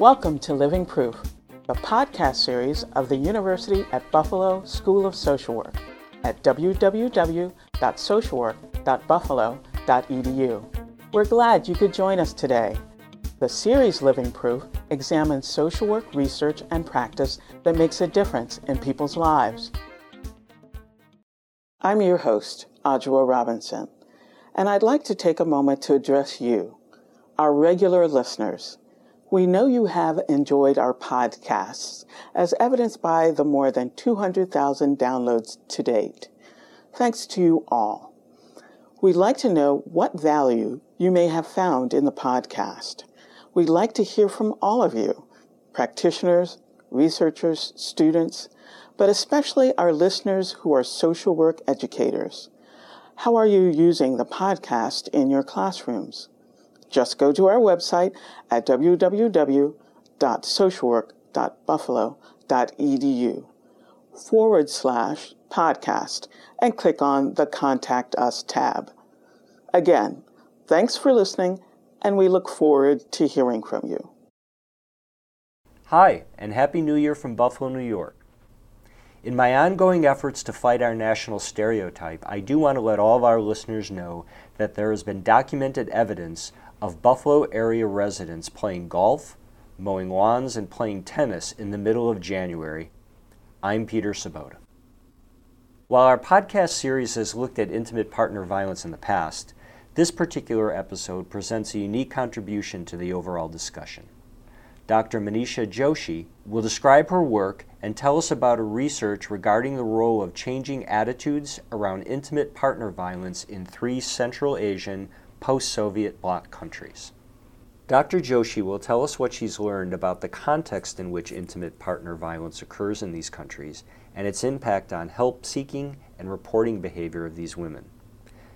Welcome to Living Proof, the podcast series of the University at Buffalo School of Social Work at www.socialwork.buffalo.edu. We're glad you could join us today. The series Living Proof examines social work research and practice that makes a difference in people's lives. I'm your host, Adjoa Robinson, and I'd like to take a moment to address you, our regular listeners. We know you have enjoyed our podcasts, as evidenced by the more than 200,000 downloads to date. Thanks to you all. We'd like to know what value you may have found in the podcast. We'd like to hear from all of you, practitioners, researchers, students, but especially our listeners who are social work educators. How are you using the podcast in your classrooms? Just go to our website at www.socialwork.buffalo.edu forward slash podcast and click on the Contact Us tab. Again, thanks for listening, and we look forward to hearing from you. Hi, and Happy New Year from Buffalo, New York. In my ongoing efforts to fight our national stereotype, I do want to let all of our listeners know that there has been documented evidence of Buffalo area residents playing golf, mowing lawns, and playing tennis in the middle of January. I'm Peter Sobota. While our podcast series has looked at intimate partner violence in the past, this particular episode presents a unique contribution to the overall discussion. Dr. Manisha Joshi will describe her work and tell us about her research regarding the role of changing attitudes around intimate partner violence in three Central Asian post Soviet bloc countries. Dr. Joshi will tell us what she's learned about the context in which intimate partner violence occurs in these countries and its impact on help seeking and reporting behavior of these women.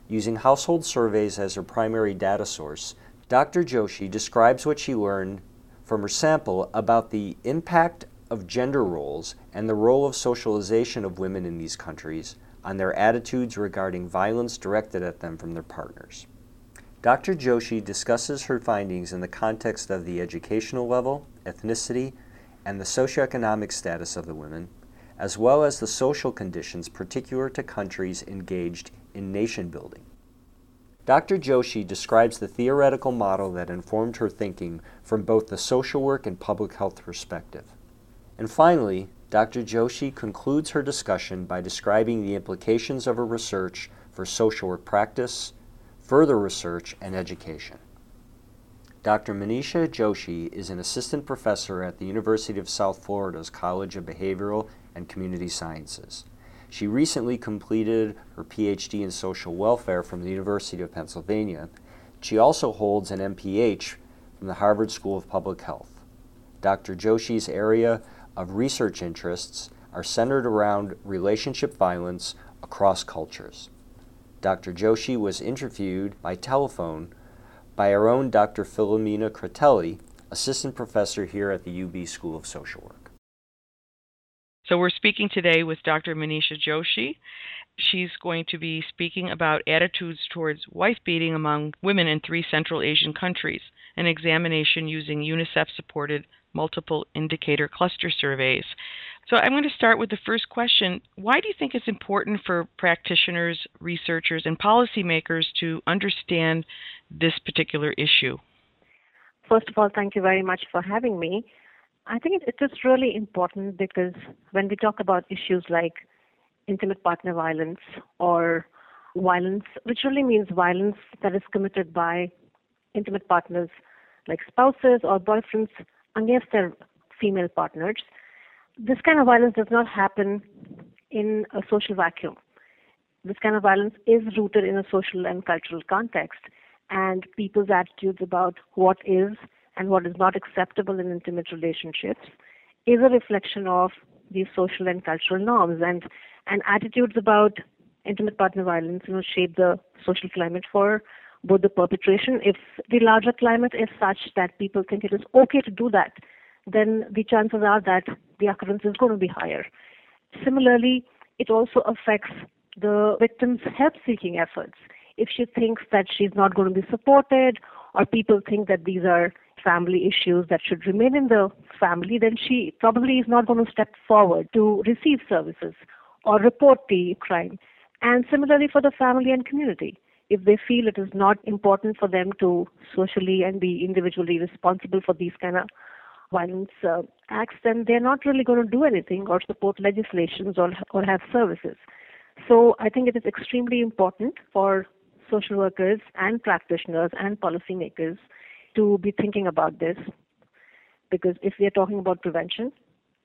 Using household surveys as her primary data source, Dr. Joshi describes what she learned from her sample about the impact of gender roles and the role of socialization of women in these countries on their attitudes regarding violence directed at them from their partners. Dr. Joshi discusses her findings in the context of the educational level, ethnicity, and the socioeconomic status of the women, as well as the social conditions particular to countries engaged in nation building. Dr. Joshi describes the theoretical model that informed her thinking from both the social work and public health perspective. And finally, Dr. Joshi concludes her discussion by describing the implications of her research for social work practice, further research, and education. Dr. Manisha Joshi is an assistant professor at the University of South Florida's College of Behavioral and Community Sciences. She recently completed her PhD in social welfare from the University of Pennsylvania. She also holds an MPH from the Harvard School of Public Health. Dr. Joshi's area of research interests are centered around relationship violence across cultures. Dr. Joshi was interviewed by telephone by our own Dr. Filomena Critelli, assistant professor here at the UB School of Social Work. So, we're speaking today with Dr. Manisha Joshi. She's going to be speaking about attitudes towards wife beating among women in three Central Asian countries, an examination using UNICEF supported multiple indicator cluster surveys. So I'm going to start with the first question. Why do you think it's important for practitioners, researchers, and policymakers to understand this particular issue? First of all, thank you very much for having me. I think it is really important because when we talk about issues like intimate partner violence or violence, which really means violence that is committed by intimate partners like spouses or boyfriends against their female partners, this kind of violence does not happen in a social vacuum. This kind of violence is rooted in a social and cultural context, and people's attitudes about what is and what is not acceptable in intimate relationships is a reflection of these social and cultural norms and and attitudes about intimate partner violence you know shape the social climate for both the perpetration if the larger climate is such that people think it is okay to do that then the chances are that the occurrence is going to be higher. Similarly, it also affects the victim's help seeking efforts. If she thinks that she's not going to be supported, or people think that these are family issues that should remain in the family, then she probably is not going to step forward to receive services or report the crime. And similarly for the family and community. If they feel it is not important for them to socially and be individually responsible for these kind of violence uh, acts, then they're not really going to do anything or support legislations or, or have services. So I think it is extremely important for social workers and practitioners and policymakers to be thinking about this because if we are talking about prevention,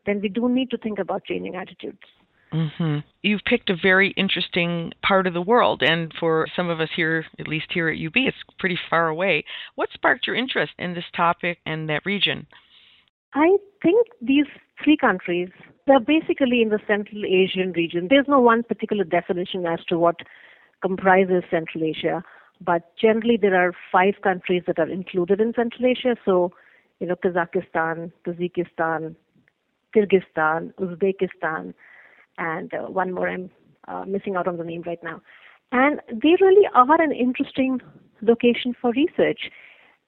then we do need to think about changing attitudes. Mm-hmm. You've picked a very interesting part of the world, and for some of us here, at least here at UB, it's pretty far away. What sparked your interest in this topic and that region? I think these three countries, they're basically in the Central Asian region. There's no one particular definition as to what comprises Central Asia, but generally there are five countries that are included in Central Asia. So, you know, Kazakhstan, Tajikistan, Kyrgyzstan, Uzbekistan, and uh, one more I'm uh, missing out on the name right now. And they really are an interesting location for research.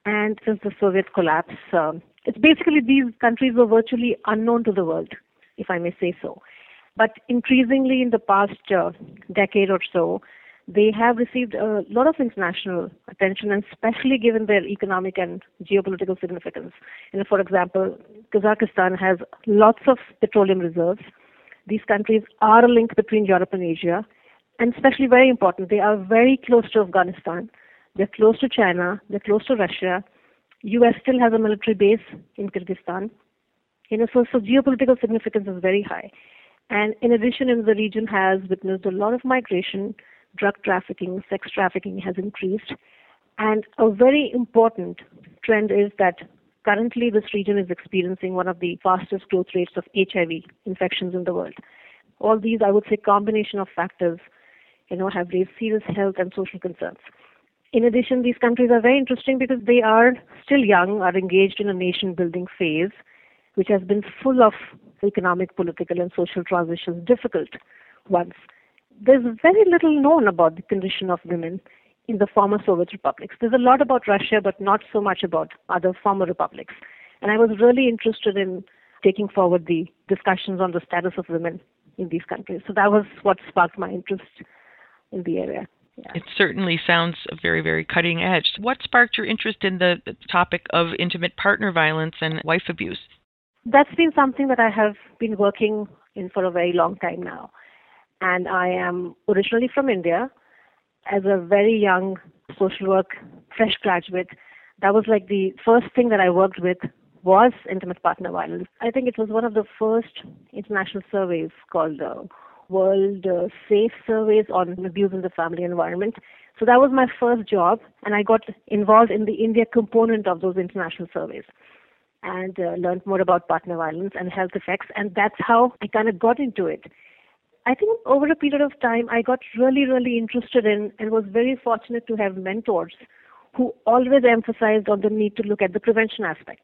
And since the Soviet collapse, um, it's basically these countries were virtually unknown to the world, if I may say so. But increasingly in the past uh, decade or so, they have received a lot of international attention, and especially given their economic and geopolitical significance. You know, for example, Kazakhstan has lots of petroleum reserves. These countries are a link between Europe and Asia, and especially very important, they are very close to Afghanistan. They're close to China. They're close to Russia. U.S. still has a military base in Kyrgyzstan. You know, so, so geopolitical significance is very high. And in addition, the region has witnessed a lot of migration, drug trafficking, sex trafficking has increased. And a very important trend is that currently this region is experiencing one of the fastest growth rates of HIV infections in the world. All these, I would say, combination of factors, you know, have raised serious health and social concerns. In addition, these countries are very interesting because they are still young, are engaged in a nation building phase, which has been full of economic, political, and social transitions, difficult ones. There's very little known about the condition of women in the former Soviet republics. There's a lot about Russia, but not so much about other former republics. And I was really interested in taking forward the discussions on the status of women in these countries. So that was what sparked my interest in the area. Yeah. It certainly sounds very, very cutting edge. What sparked your interest in the topic of intimate partner violence and wife abuse? That's been something that I have been working in for a very long time now. And I am originally from India. As a very young social work fresh graduate, that was like the first thing that I worked with was intimate partner violence. I think it was one of the first international surveys called uh, World uh, Safe Surveys on Abuse in the Family Environment. So that was my first job, and I got involved in the India component of those international surveys and uh, learned more about partner violence and health effects, and that's how I kind of got into it. I think over a period of time, I got really, really interested in and was very fortunate to have mentors who always emphasized on the need to look at the prevention aspect.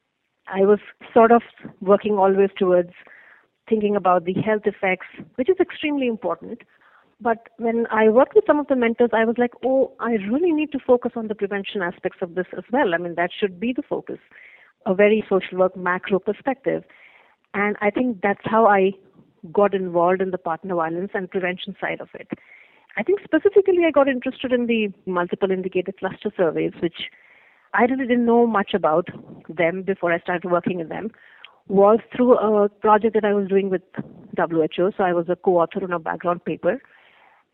I was sort of working always towards thinking about the health effects, which is extremely important. But when I worked with some of the mentors, I was like, oh, I really need to focus on the prevention aspects of this as well. I mean, that should be the focus, a very social work macro perspective. And I think that's how I got involved in the partner violence and prevention side of it. I think specifically I got interested in the multiple indicator cluster surveys, which I really didn't know much about them before I started working in them was through a project that I was doing with WHO. So I was a co-author on a background paper.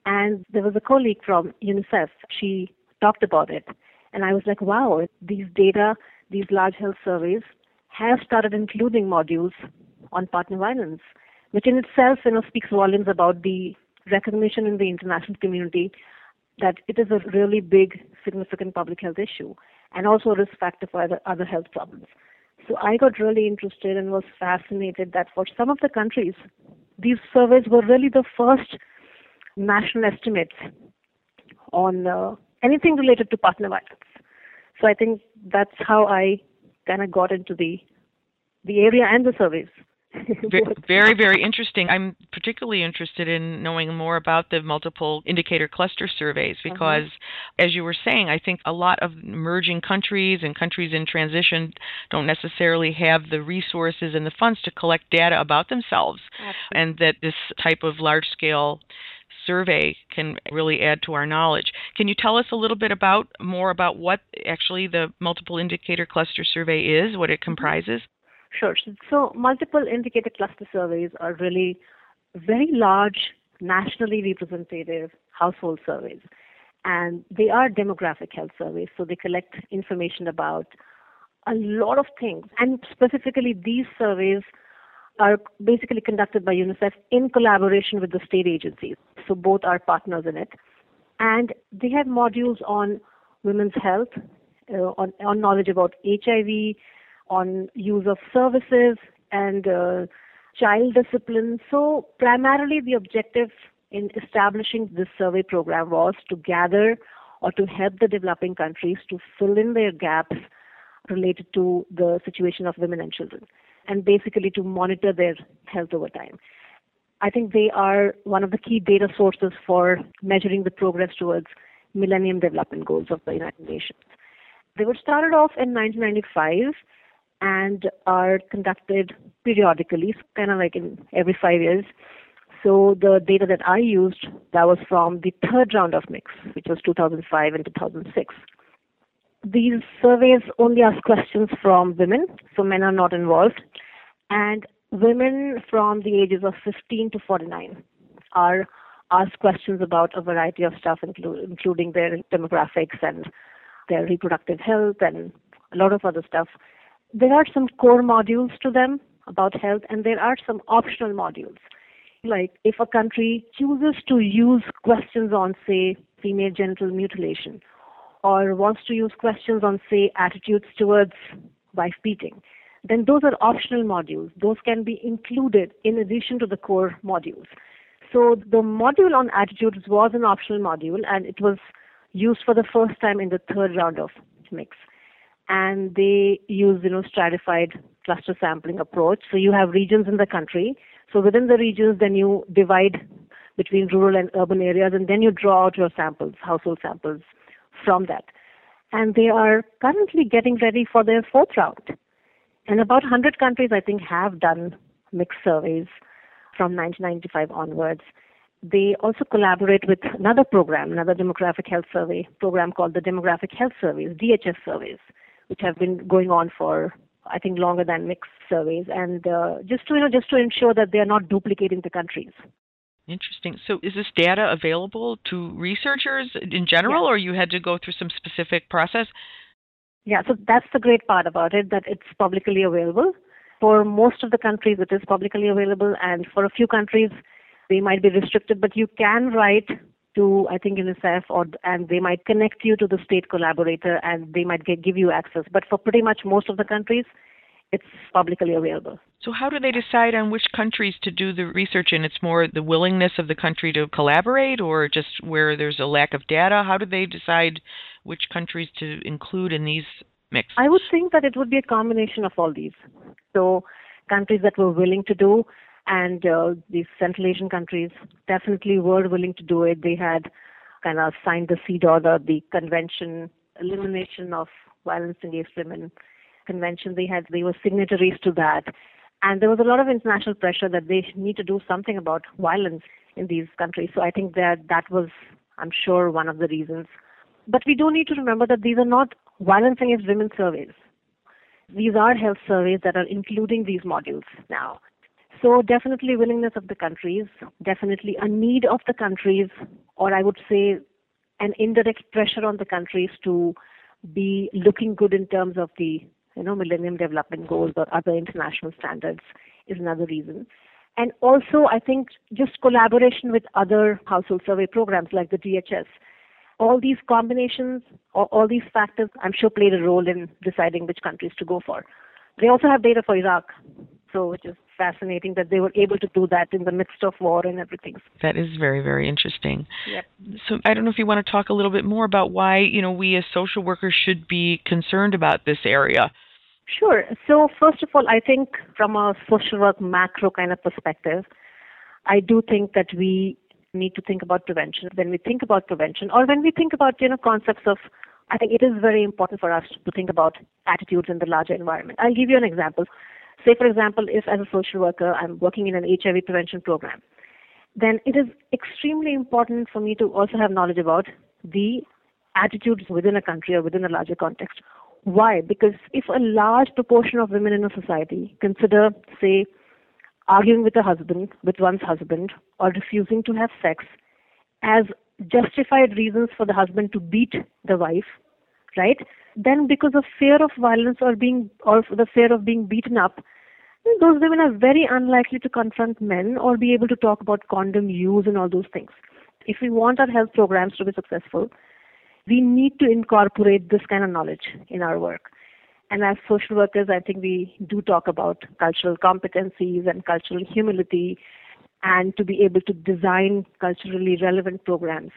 And there was a colleague from UNICEF. She talked about it. And I was like, wow, these data, these large health surveys have started including modules on partner violence, which in itself, you know, speaks volumes about the recognition in the international community that it is a really big, significant public health issue and also a risk factor for other, other health problems. So I got really interested and was fascinated that for some of the countries, these surveys were really the first national estimates on uh, anything related to partner violence. So I think that's how I kind of got into the the area and the surveys. very, very interesting. I'm particularly interested in knowing more about the multiple indicator cluster surveys mm-hmm. because, mm-hmm. as you were saying, I think a lot of emerging countries and countries in transition don't necessarily have the resources and the funds to collect data about themselves, Absolutely. and that this type of large scale survey can really add to our knowledge. Can you tell us a little bit about more about what actually the multiple indicator cluster survey is, what it mm-hmm. comprises? Sure. So multiple indicator cluster surveys are really very large, nationally representative household surveys. And they are demographic health surveys, so they collect information about a lot of things. And specifically, these surveys are basically conducted by UNICEF in collaboration with the state agencies. So both are partners in it. And they have modules on women's health, uh, on, on knowledge about HIV, on use of services and uh, child discipline. So primarily the objective in establishing this survey program was to gather or to help the developing countries to fill in their gaps related to the situation of women and children and basically to monitor their health over time. I think they are one of the key data sources for measuring the progress towards Millennium Development Goals of the United Nations. They were started off in 1995 and are conducted periodically, kind of like in every five years. So the data that I used, that was from the third round of MICS, which was 2005 and 2006. These surveys only ask questions from women, so men are not involved, and women from the ages of 15 to 49 are asked questions about a variety of stuff, including their demographics and their reproductive health and a lot of other stuff there are some core modules to them about health, and there are some optional modules. Like if a country chooses to use questions on, say, female genital mutilation, or wants to use questions on, say, attitudes towards wife beating, then those are optional modules. Those can be included in addition to the core modules. So the module on attitudes was an optional module, and it was used for the first time in the third round of MICS and they use you know stratified cluster sampling approach. So you have regions in the country. So within the regions, then you divide between rural and urban areas, and then you draw out your samples, household samples from that. And they are currently getting ready for their fourth round. And about 100 countries, I think, have done MICS surveys from 1995 onwards. They also collaborate with another program, another demographic health survey program called the Demographic Health Surveys, DHS surveys which have been going on for I think longer than MICS surveys, and uh, just to you know just to ensure that they are not duplicating the countries. Interesting. So, is this data available to researchers in general, or you had to go through some specific process? Yeah, so that's the great part about it that it's publicly available. For most of the countries, it is publicly available, and for a few countries, they might be restricted, but you can write to I think UNICEF or and they might connect you to the state collaborator and they might get, give you access. But for pretty much most of the countries, it's publicly available. So how do they decide on which countries to do the research in? It's more the willingness of the country to collaborate or just where there's a lack of data? How do they decide which countries to include in these MICS? I would think that it would be a combination of all these. So countries that were willing to do and uh, these Central Asian countries definitely were willing to do it. They had kind of signed the CEDAW, the, the Convention Elimination of Violence Against Women Convention. They had they were signatories to that, and there was a lot of international pressure that they need to do something about violence in these countries. So I think that that was, I'm sure, one of the reasons. But we do need to remember that these are not violence against women surveys. These are health surveys that are including these modules now. So definitely willingness of the countries, definitely a need of the countries, or I would say an indirect pressure on the countries to be looking good in terms of the you know Millennium Development Goals or other international standards is another reason. And also, I think just collaboration with other household survey programs like the DHS. All these combinations, or all these factors, I'm sure played a role in deciding which countries to go for. They also have data for Iraq, so which is fascinating that they were able to do that in the midst of war and everything. That is very, very interesting. Yep. So I don't know if you want to talk a little bit more about why, you know, we as social workers should be concerned about this area Sure. So, first of all, I think from a social work macro kind of perspective, I do think that we need to think about prevention. When we think about prevention, or when we think about you know concepts of, I think it is very important for us to think about attitudes in the larger environment. I'll give you an example. Say, for example, if as a social worker I'm working in an HIV prevention program, then it is extremely important for me to also have knowledge about the attitudes within a country or within a larger context. Why? Because if a large proportion of women in a society consider, say, arguing with a husband, with one's husband, or refusing to have sex as justified reasons for the husband to beat the wife, right? Then because of fear of violence or being or the fear of being beaten up, those women are very unlikely to confront men or be able to talk about condom use and all those things. If we want our health programs to be successful, we need to incorporate this kind of knowledge in our work. And as social workers, I think we do talk about cultural competencies and cultural humility and to be able to design culturally relevant programs.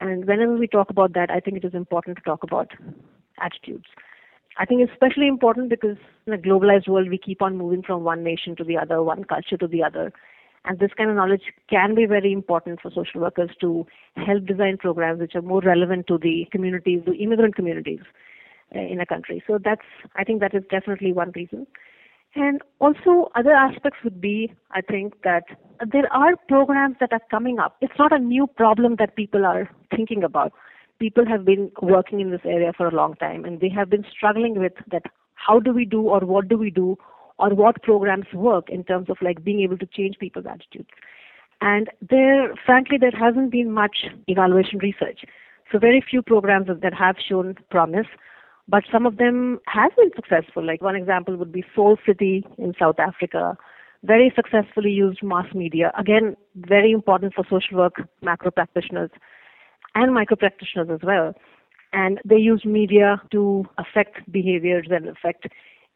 And whenever we talk about that, I think it is important to talk about attitudes. I think it's especially important because in a globalized world, we keep on moving from one nation to the other, one culture to the other. And this kind of knowledge can be very important for social workers to help design programs which are more relevant to the communities, the immigrant communities uh, in a country. So that's, I think that is definitely one reason. And also other aspects would be, I think that there are programs that are coming up. It's not a new problem that people are thinking about. People have been working in this area for a long time and they have been struggling with that how do we do or what do we do or what programs work in terms of like being able to change people's attitudes. And there, frankly, there hasn't been much evaluation research. So very few programs that have shown promise, but some of them have been successful. Like one example would be Soul City in South Africa, very successfully used mass media. Again, very important for social work macro practitioners and micro practitioners as well. And they used media to affect behaviors and affect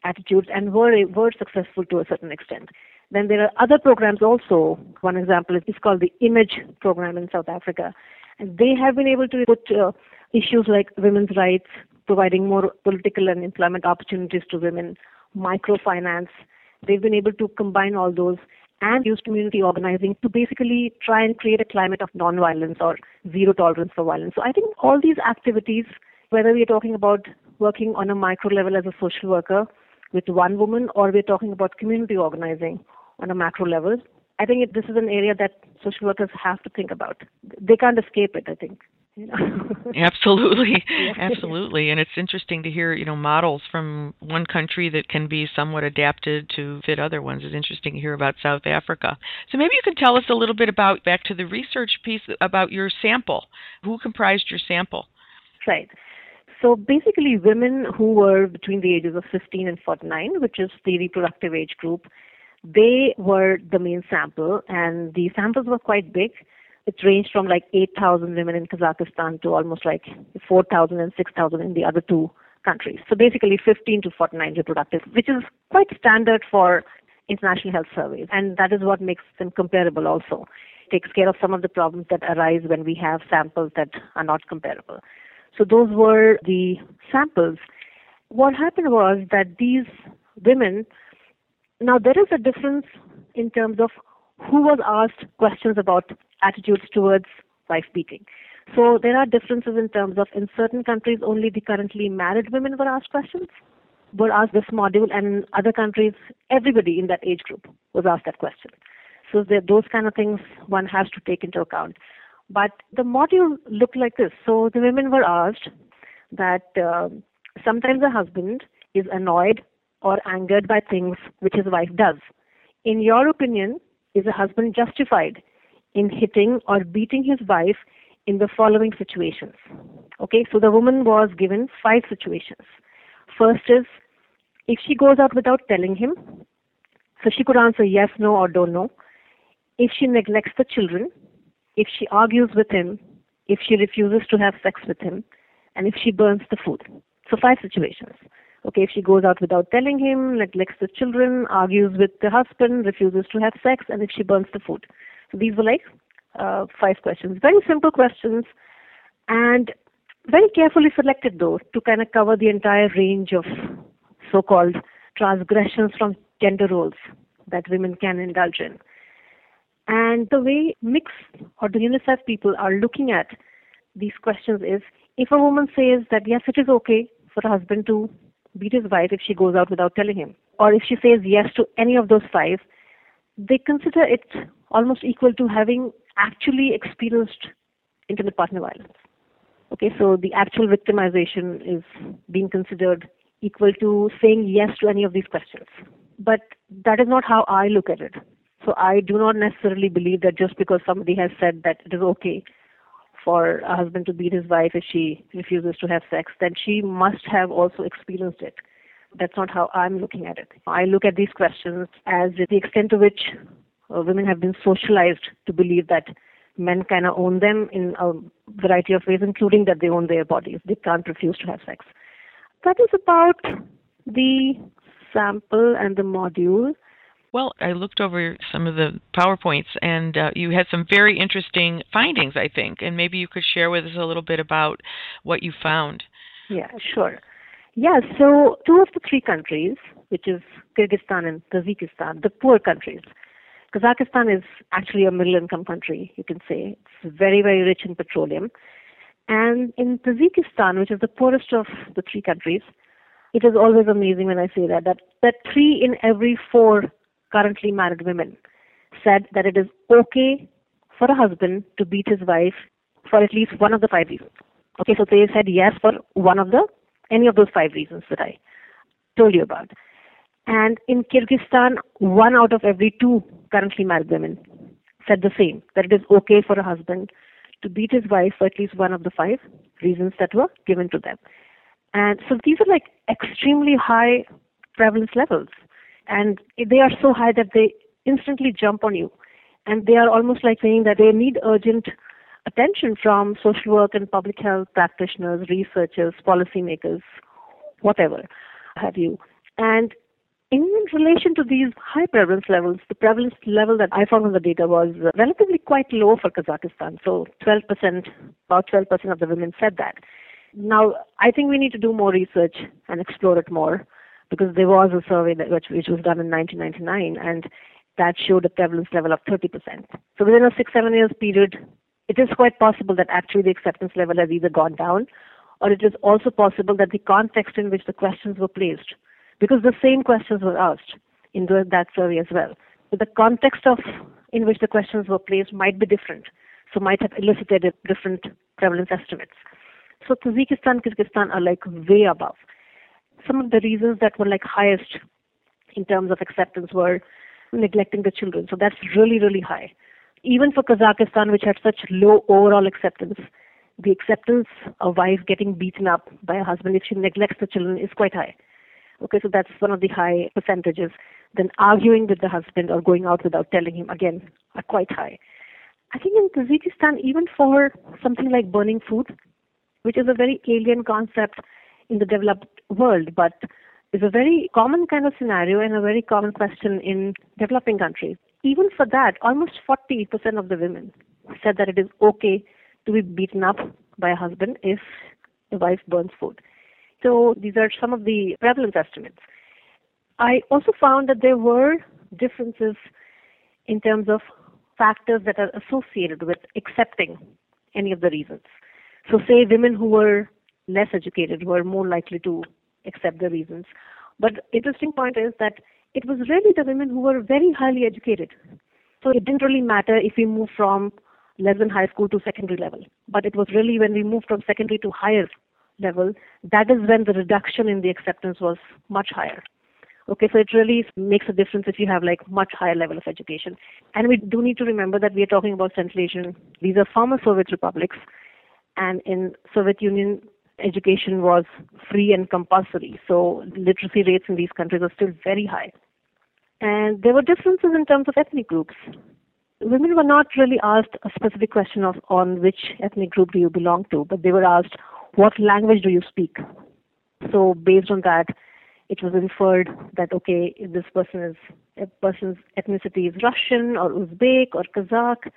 attitudes and were, were successful to a certain extent. Then there are other programs also. One example is called the Image program in South Africa. And they have been able to put uh, issues like women's rights, providing more political and employment opportunities to women, microfinance. They've been able to combine all those and use community organizing to basically try and create a climate of nonviolence or zero tolerance for violence. So I think all these activities, whether we're talking about working on a micro level as a social worker with one woman or we're talking about community organizing on a macro level. I think this is an area that social workers have to think about. They can't escape it, I think. You know? absolutely. Absolutely. And it's interesting to hear you know models from one country that can be somewhat adapted to fit other ones. It's interesting to hear about south africa. So maybe you can tell us a little bit about back to the research piece about your sample. Who comprised your sample? Right. So basically, women who were between the ages of 15 and 49, which is the reproductive age group, they were the main sample, and the samples were quite big. It ranged from like 8,000 women in Kazakhstan to almost like 4,000 and 6,000 in the other two countries. So basically 15 to 49 reproductive, which is quite standard for international health surveys, and that is what makes them comparable also. It takes care of some of the problems that arise when we have samples that are not comparable. So those were the samples. What happened was that these women, now there is a difference in terms of who was asked questions about attitudes towards wife beating. So there are differences in terms of in certain countries only the currently married women were asked questions, were asked this module, and in other countries everybody in that age group was asked that question. So those kind of things one has to take into account. But the module looked like this. So the women were asked that uh, sometimes a husband is annoyed or angered by things which his wife does. In your opinion, is a husband justified in hitting or beating his wife in the following situations? Okay, so the woman was given five situations. First is if she goes out without telling him, so she could answer yes, no, or don't know. If she neglects the children, if she argues with him, if she refuses to have sex with him, and if she burns the food. So five situations. Okay, if she goes out without telling him, neglects the children, argues with the husband, refuses to have sex, and if she burns the food. So these were like uh, five questions. Very simple questions, and very carefully selected though to kind of cover the entire range of so-called transgressions from gender roles that women can indulge in. And the way MICS or the UNICEF people are looking at these questions is if a woman says that yes, it is okay for a husband to beat his wife if she goes out without telling him, or if she says yes to any of those five, they consider it almost equal to having actually experienced intimate partner violence. Okay, so the actual victimization is being considered equal to saying yes to any of these questions. But that is not how I look at it. So I do not necessarily believe that just because somebody has said that it is okay for a husband to beat his wife if she refuses to have sex, then she must have also experienced it. That's not how I'm looking at it. I look at these questions as the extent to which uh, women have been socialized to believe that men kind of own them in a variety of ways, including that they own their bodies. They can't refuse to have sex. That is about the sample and the module. Well, I looked over some of the PowerPoints and uh, you had some very interesting findings, I think, and maybe you could share with us a little bit about what you found. Yeah, sure. Yeah, so two of the three countries, which is Kyrgyzstan and Tajikistan, the poor countries, Kazakhstan is actually a middle income country, you can say. It's very, very rich in petroleum. And in Tajikistan, which is the poorest of the three countries, it is always amazing when I say that, that, that three in every four currently married women said that it is okay for a husband to beat his wife for at least one of the five reasons. Okay, so they said yes for one of the, any of those five reasons that I told you about. And in Kyrgyzstan, one out of every two currently married women said the same, that it is okay for a husband to beat his wife for at least one of the five reasons that were given to them. And so these are like extremely high prevalence levels. And they are so high that they instantly jump on you. And they are almost like saying that they need urgent attention from social work and public health practitioners, researchers, policymakers, whatever have you. And in relation to these high prevalence levels, the prevalence level that I found in the data was relatively quite low for Kazakhstan. So 12%, about 12% of the women said that. Now, I think we need to do more research and explore it more because there was a survey that, which, which was done in 1999 and that showed a prevalence level of 30%. So within a six, seven years period, it is quite possible that actually the acceptance level has either gone down or it is also possible that the context in which the questions were placed because the same questions were asked in the, that survey as well. But the context of in which the questions were placed might be different, so might have elicited different prevalence estimates. So Tajikistan, Kyrgyzstan are like way above. Some of the reasons that were like highest in terms of acceptance were neglecting the children. So that's really, really high. Even for Kazakhstan, which had such low overall acceptance, the acceptance of wife getting beaten up by a husband if she neglects the children is quite high. Okay, so that's one of the high percentages. Then arguing with the husband or going out without telling him, again, are quite high. I think in Tajikistan, even for something like burning food, which is a very alien concept in the developed world, but is a very common kind of scenario and a very common question in developing countries. Even for that, almost 40% of the women said that it is okay to be beaten up by a husband if the wife burns food. So these are some of the prevalence estimates. I also found that there were differences in terms of factors that are associated with accepting any of the reasons. So, say women who were less educated were more likely to accept the reasons. But interesting point is that it was really the women who were very highly educated. So it didn't really matter if we moved from less than high school to secondary level. But it was really when we moved from secondary to higher level, that is when the reduction in the acceptance was much higher. Okay, so it really makes a difference if you have like much higher level of education. And we do need to remember that we are talking about Central Asian. These are former Soviet republics, and in Soviet Union, education was free and compulsory. So literacy rates in these countries are still very high. And there were differences in terms of ethnic groups. Women were not really asked a specific question of on which ethnic group do you belong to, but they were asked what language do you speak? So based on that, it was inferred that okay, this person is a person's ethnicity is Russian or Uzbek or Kazakh,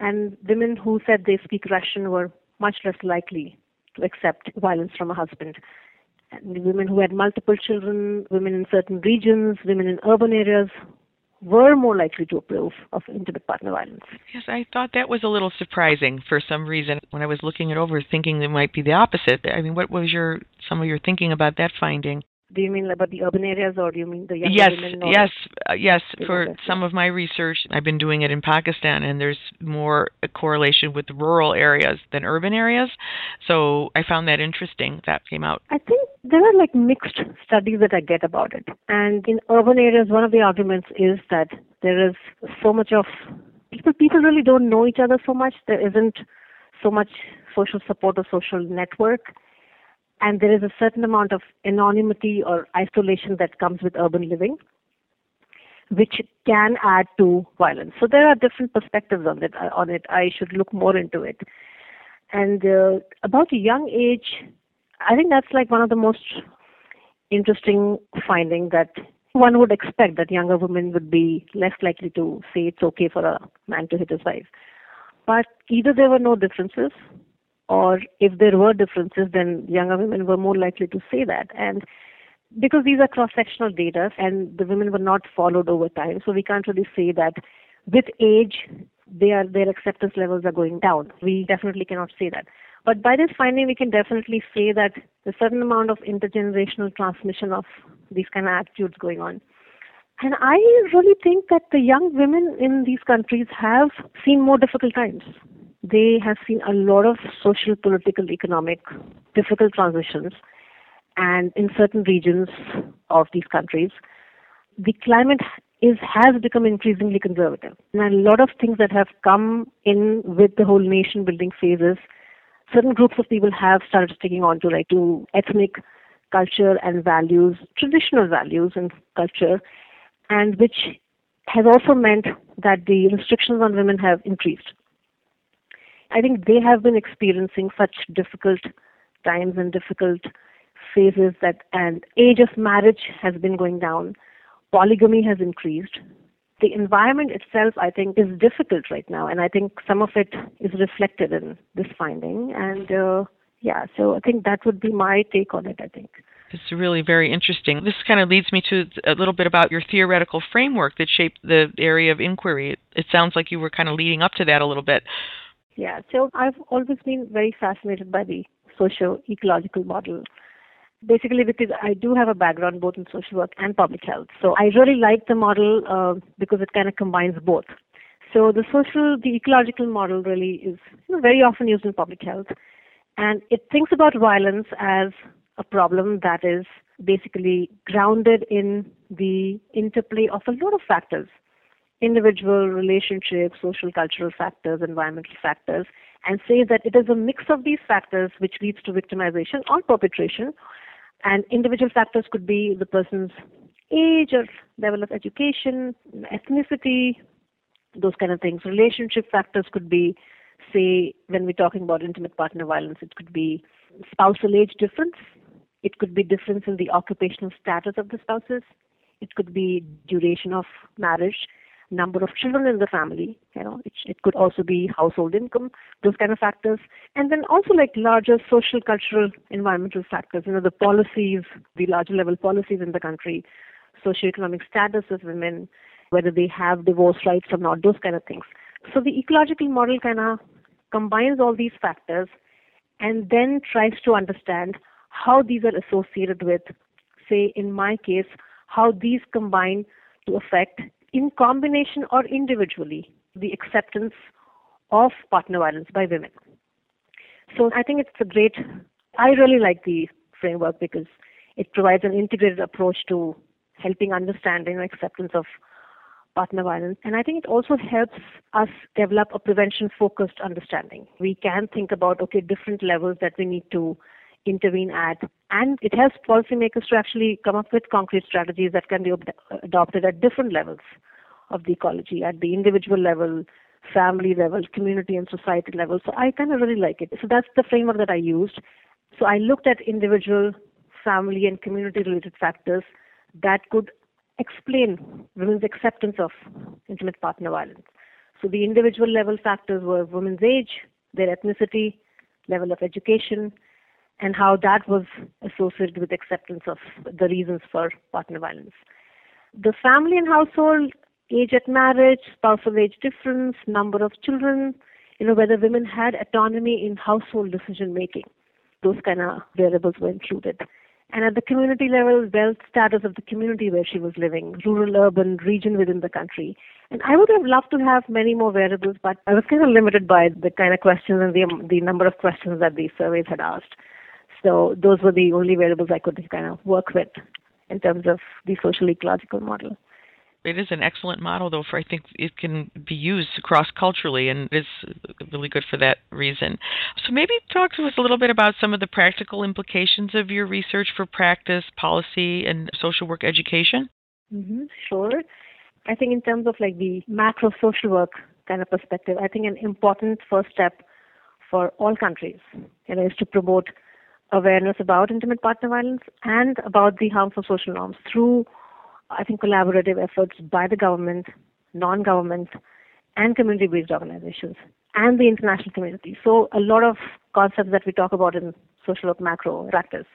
and women who said they speak Russian were much less likely to accept violence from a husband. And women who had multiple children, women in certain regions, women in urban areas were more likely to approve of intimate partner violence. Yes, I thought that was a little surprising for some reason when I was looking it over, thinking it might be the opposite. I mean, what was your some of your thinking about that finding? Do you mean about the urban areas, or do you mean the yes, women? or- yes, uh, yes. For some of my research, I've been doing it in Pakistan, and there's more a correlation with rural areas than urban areas. So I found that interesting. That came out. I think there are like mixed studies that I get about it. And in urban areas, one of the arguments is that there is so much of people. People really don't know each other so much. There isn't so much social support or social network, and there is a certain amount of anonymity or isolation that comes with urban living, which can add to violence. So there are different perspectives on it. On it, I should look more into it. And uh, about a young age, I think that's like one of the most interesting finding that one would expect that younger women would be less likely to say it's okay for a man to hit his wife. But either there were no differences, or if there were differences, then younger women were more likely to say that. And because these are cross-sectional data and the women were not followed over time, so we can't really say that with age they are, their acceptance levels are going down. We definitely cannot say that. But by this finding, we can definitely say that a certain amount of intergenerational transmission of these kind of attitudes going on. And I really think that the young women in these countries have seen more difficult times. They have seen a lot of social, political, economic difficult transitions. And in certain regions of these countries, the climate is has become increasingly conservative. And a lot of things that have come in with the whole nation building phases, certain groups of people have started sticking on to like to ethnic culture and values, traditional values and culture, and which has also meant that the restrictions on women have increased. I think they have been experiencing such difficult times and difficult phases that and age of marriage has been going down polygamy has increased. The environment itself, I think, is difficult right now, and I think some of it is reflected in this finding. And uh, yeah, so I think that would be my take on it. I think. It's really very interesting. This kind of leads me to a little bit about your theoretical framework that shaped the area of inquiry. It, it sounds like you were kind of leading up to that a little bit. Yeah, so I've always been very fascinated by the socio-ecological model basically because I do have a background both in social work and public health. So I really like the model uh, because it kind of combines both. So the social, the ecological model really is you know, very often used in public health, and it thinks about violence as a problem that is basically grounded in the interplay of a lot of factors individual relationships, social cultural factors, environmental factors, and says that it is a mix of these factors which leads to victimization or perpetration and individual factors could be the person's age or level of education, ethnicity, those kind of things. Relationship factors could be, say, when we're talking about intimate partner violence, it could be spousal age difference. It could be difference in the occupational status of the spouses. It could be duration of marriage number of children in the family. You know, it, it could also be household income, those kind of factors, and then also like larger social, cultural, environmental factors. You know, the policies, the larger level policies in the country, socioeconomic status of women, whether they have divorce rights or not, those kind of things. So the ecological model kind of combines all these factors and then tries to understand how these are associated with, say, in my case, how these combine to affect in combination or individually, the acceptance of partner violence by women. So I think it's a great, I really like the framework because it provides an integrated approach to helping understanding and acceptance of partner violence. And I think it also helps us develop a prevention focused understanding. We can think about, okay, different levels that we need to intervene at. And it helps policymakers to actually come up with concrete strategies that can be adopted at different levels of the ecology, at the individual level, family level, community and society level. So I kind of really like it. So that's the framework that I used. So I looked at individual, family, and community related factors that could explain women's acceptance of intimate partner violence. So the individual level factors were women's age, their ethnicity, level of education, and how that was associated with acceptance of the reasons for partner violence. The family and household, age at marriage, spousal age difference, number of children, you know, whether women had autonomy in household decision making. Those kind of variables were included. And at the community level, wealth status of the community where she was living, rural, urban, region within the country. And I would have loved to have many more variables, but I was kind of limited by the kind of questions and the, the number of questions that these surveys had asked. So those were the only variables I could kind of work with in terms of the social ecological model. It is an excellent model, though, for I think it can be used cross culturally and is really good for that reason. So, maybe talk to us a little bit about some of the practical implications of your research for practice, policy, and social work education. Mm-hmm, sure. I think, in terms of like the macro social work kind of perspective, I think an important first step for all countries you know, is to promote awareness about intimate partner violence and about the harmful social norms through, I think, collaborative efforts by the government, non government, and community based organizations and the international community. So, a lot of concepts that we talk about in social work macro practice,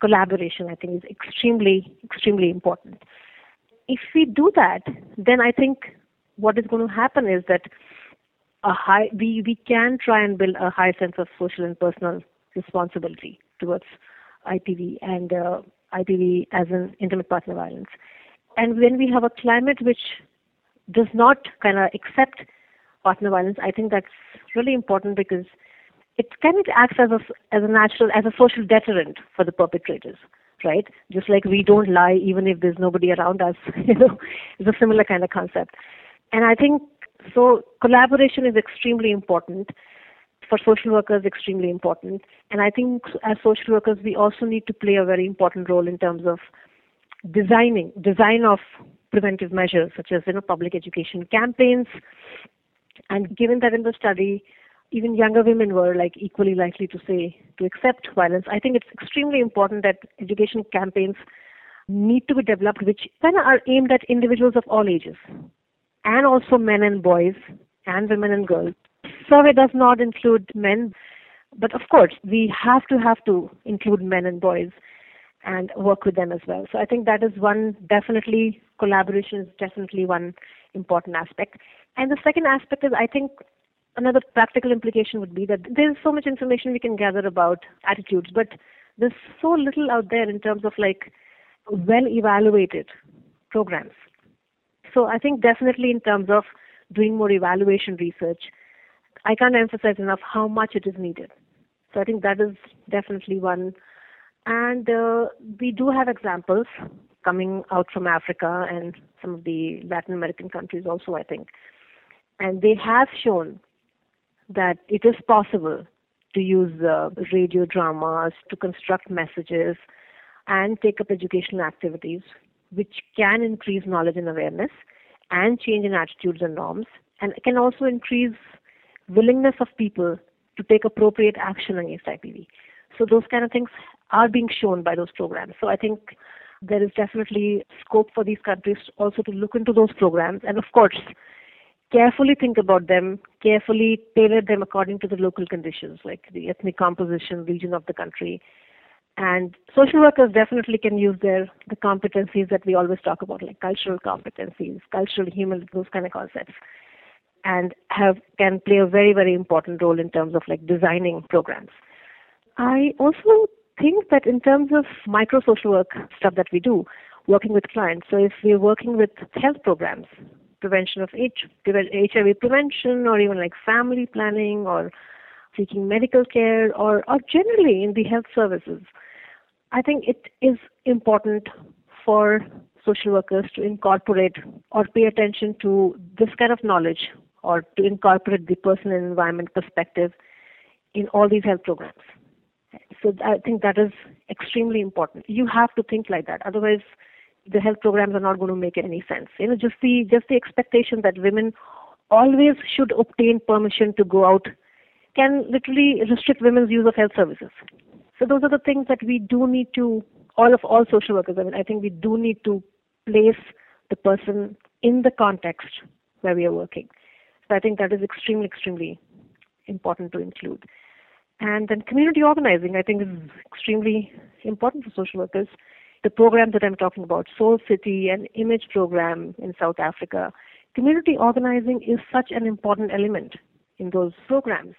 collaboration, I think, is extremely, extremely important. If we do that, then I think what is going to happen is that a high we, we can try and build a high sense of social and personal responsibility towards IPV and uh, IPV as an intimate partner violence. And when we have a climate which does not kind of accept partner violence, I think that's really important because it kind of acts as a as a natural as a social deterrent for the perpetrators, right? Just like we don't lie even if there's nobody around us, you know, it's a similar kind of concept. And I think so. Collaboration is extremely important for social workers extremely important. And I think as social workers, we also need to play a very important role in terms of designing design of preventive measures such as you know public education campaigns. And given that in the study, even younger women were like equally likely to say to accept violence. I think it's extremely important that education campaigns need to be developed which kind of are aimed at individuals of all ages and also men and boys and women and girls survey does not include men, but of course we have to have to include men and boys and work with them as well. So I think that is one definitely collaboration is definitely one important aspect. And the second aspect is I think another practical implication would be that there's so much information we can gather about attitudes, but there's so little out there in terms of like well evaluated programs. So I think definitely in terms of doing more evaluation research, I can't emphasize enough how much it is needed. So I think that is definitely one. And uh, we do have examples coming out from Africa and some of the Latin American countries also, I think. And they have shown that it is possible to use uh, radio dramas to construct messages and take up educational activities which can increase knowledge and awareness and change in attitudes and norms and can also increase willingness of people to take appropriate action against IPV. So those kind of things are being shown by those programs. So I think there is definitely scope for these countries also to look into those programs and of course carefully think about them, carefully tailor them according to the local conditions like the ethnic composition, region of the country. And social workers definitely can use their the competencies that we always talk about, like cultural competencies, cultural human, those kind of concepts and have can play a very very important role in terms of like designing programs. I also think that in terms of micro social work stuff that we do, working with clients. So if we're working with health programs, prevention of HIV prevention, or even like family planning, or seeking medical care, or or generally in the health services, I think it is important for social workers to incorporate or pay attention to this kind of knowledge or to incorporate the personal and environment perspective in all these health programs. So I think that is extremely important. You have to think like that. Otherwise, the health programs are not going to make any sense. You know, just the just the expectation that women always should obtain permission to go out can literally restrict women's use of health services. So those are the things that we do need to all of all social workers. I mean, I think we do need to place the person in the context where we are working. So I think that is extremely, extremely important to include. And then community organizing, I think, is extremely important for social workers. The program that I'm talking about, Soul City and Image program in South Africa, community organizing is such an important element in those programs.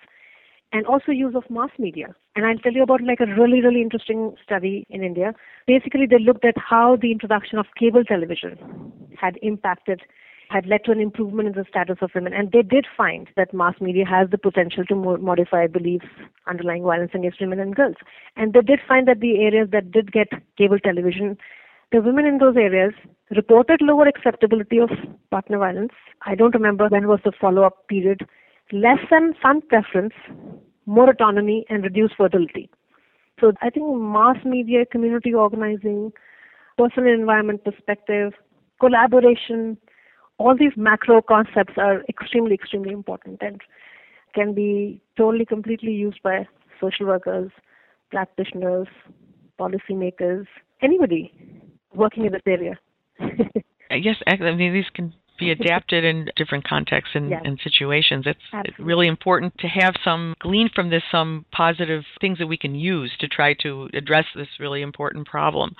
And also use of mass media. And I'll tell you about like a really, really interesting study in India. Basically, they looked at how the introduction of cable television had impacted had led to an improvement in the status of women. And they did find that mass media has the potential to mo- modify beliefs underlying violence against women and girls. And they did find that the areas that did get cable television, the women in those areas reported lower acceptability of partner violence. I don't remember when was the follow up period. Less than son preference, more autonomy, and reduced fertility. So I think mass media, community organizing, personal environment perspective, collaboration, all these macro concepts are extremely, extremely important and can be totally, completely used by social workers, practitioners, policymakers, anybody working in this area. yes, I mean, these can be adapted in different contexts and, yes. and situations. It's Absolutely. really important to have some glean from this some positive things that we can use to try to address this really important problem.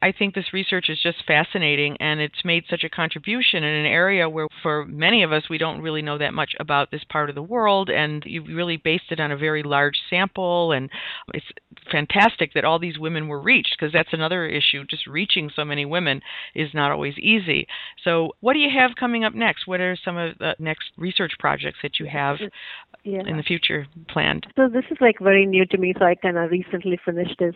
I think this research is just fascinating and it's made such a contribution in an area where, for many of us, we don't really know that much about this part of the world. And you really based it on a very large sample. And it's fantastic that all these women were reached because that's another issue. Just reaching so many women is not always easy. So, what do you have coming up next? What are some of the next research projects that you have yeah. in the future planned? So, this is like very new to me. So, I kind of recently finished this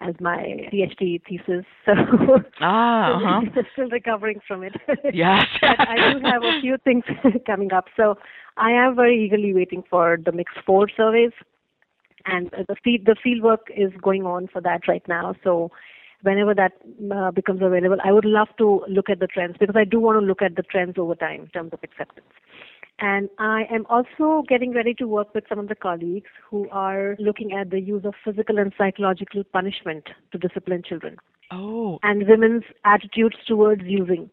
as my PhD thesis. So ah, uh-huh. still recovering from it. Yes. I do have a few things coming up. So I am very eagerly waiting for the MICS four surveys, and the field the field work is going on for that right now. So whenever that uh, becomes available, I would love to look at the trends because I do want to look at the trends over time in terms of acceptance. And I am also getting ready to work with some of the colleagues who are looking at the use of physical and psychological punishment to discipline children. Oh. And women's attitudes towards using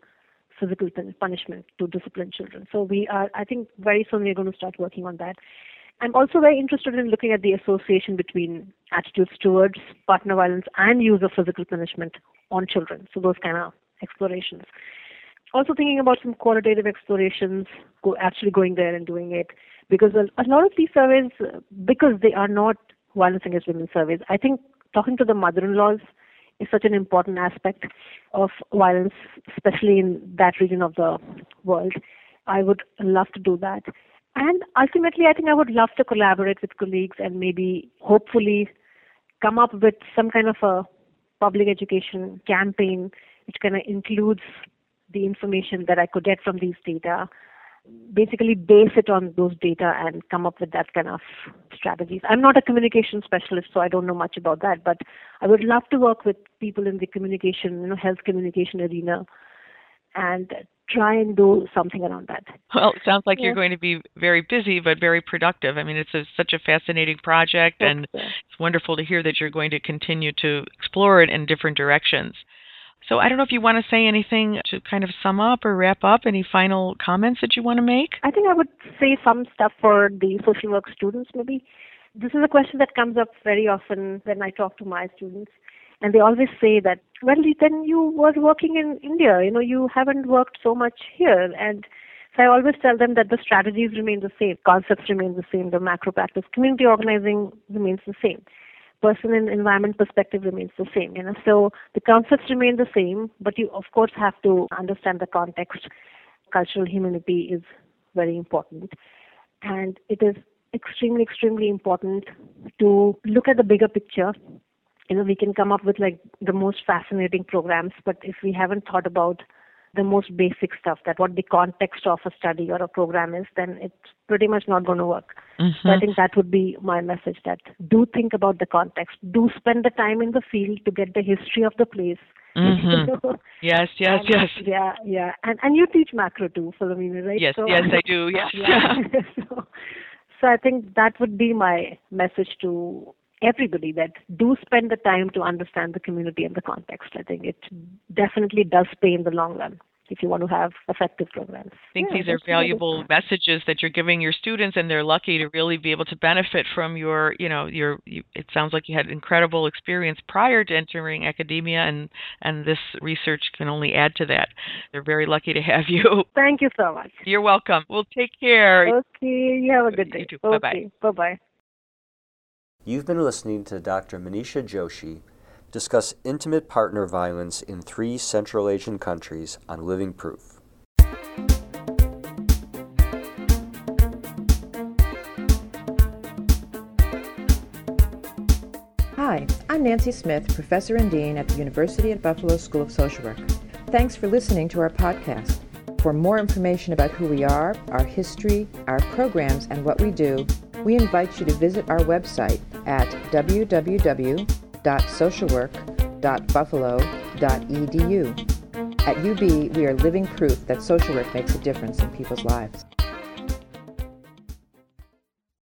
physical punishment to discipline children. So we are, I think very soon we're going to start working on that. I'm also very interested in looking at the association between attitudes towards partner violence and use of physical punishment on children. So those kind of explorations also thinking about some qualitative explorations, go, actually going there and doing it, because a, a lot of these surveys, because they are not violence against women surveys, I think talking to the mother-in-laws is such an important aspect of violence, especially in that region of the world. I would love to do that. And ultimately, I think I would love to collaborate with colleagues and maybe, hopefully, come up with some kind of a public education campaign which kind of includes the information that I could get from these data, basically base it on those data and come up with that kind of strategies. I'm not a communication specialist, so I don't know much about that, but I would love to work with people in the communication, you know, health communication arena and try and do something around that. Well, it sounds like you're going to be very busy but very productive. I mean, it's a, such a fascinating project, and it's wonderful to hear that you're going to continue to explore it in different directions. So I don't know if you want to say anything to kind of sum up or wrap up. Any final comments that you want to make? I think I would say some stuff for the social work students maybe. This is a question that comes up very often when I talk to my students. And they always say that, well, then you were working in India, you know, you haven't worked so much here. And so I always tell them that the strategies remain the same, concepts remain the same, the macro practice, community organizing remains the same person and environment perspective remains the same. You know, so the concepts remain the same, but you of course have to understand the context. Cultural humanity is very important, and it is extremely, extremely important to look at the bigger picture. You know, we can come up with like the most fascinating programs, but if we haven't thought about the most basic stuff that what the context of a study or a program is then it's pretty much not going to work. Mm-hmm. so i think that would be my message that do think about the context. Do spend the time in the field to get the history of the place. Mm-hmm. yes yes and, yes. yeah yeah. And and you teach macro too Filomena right? Yes so, yes i do yes. Yeah. So, so i think that would be my message to everybody that do spend the time to understand the community and the context. I think it definitely does pay in the long run. if you want to have effective programs. I think Yeah, these are that's really- valuable messages that you're giving your students, and they're lucky to really be able to benefit from your, you know, your. You, it sounds like you had incredible experience prior to entering academia, and and this research can only add to that. They're very lucky to have you. Thank you so much. You're welcome. Well, take care. Okay, you have a good You day. too. Bye-bye. Bye bye. You've been listening to Dr. Manisha Joshi discuss intimate partner violence in three Central Asian countries on Living Proof. Hi, I'm Nancy Smyth, Professor and Dean at the University at Buffalo School of Social Work. Thanks for listening to our podcast. For more information about who we are, our history, our programs, and what we do, we invite you to visit our website at www.socialwork.buffalo.edu. At UB, we are living proof that social work makes a difference in people's lives.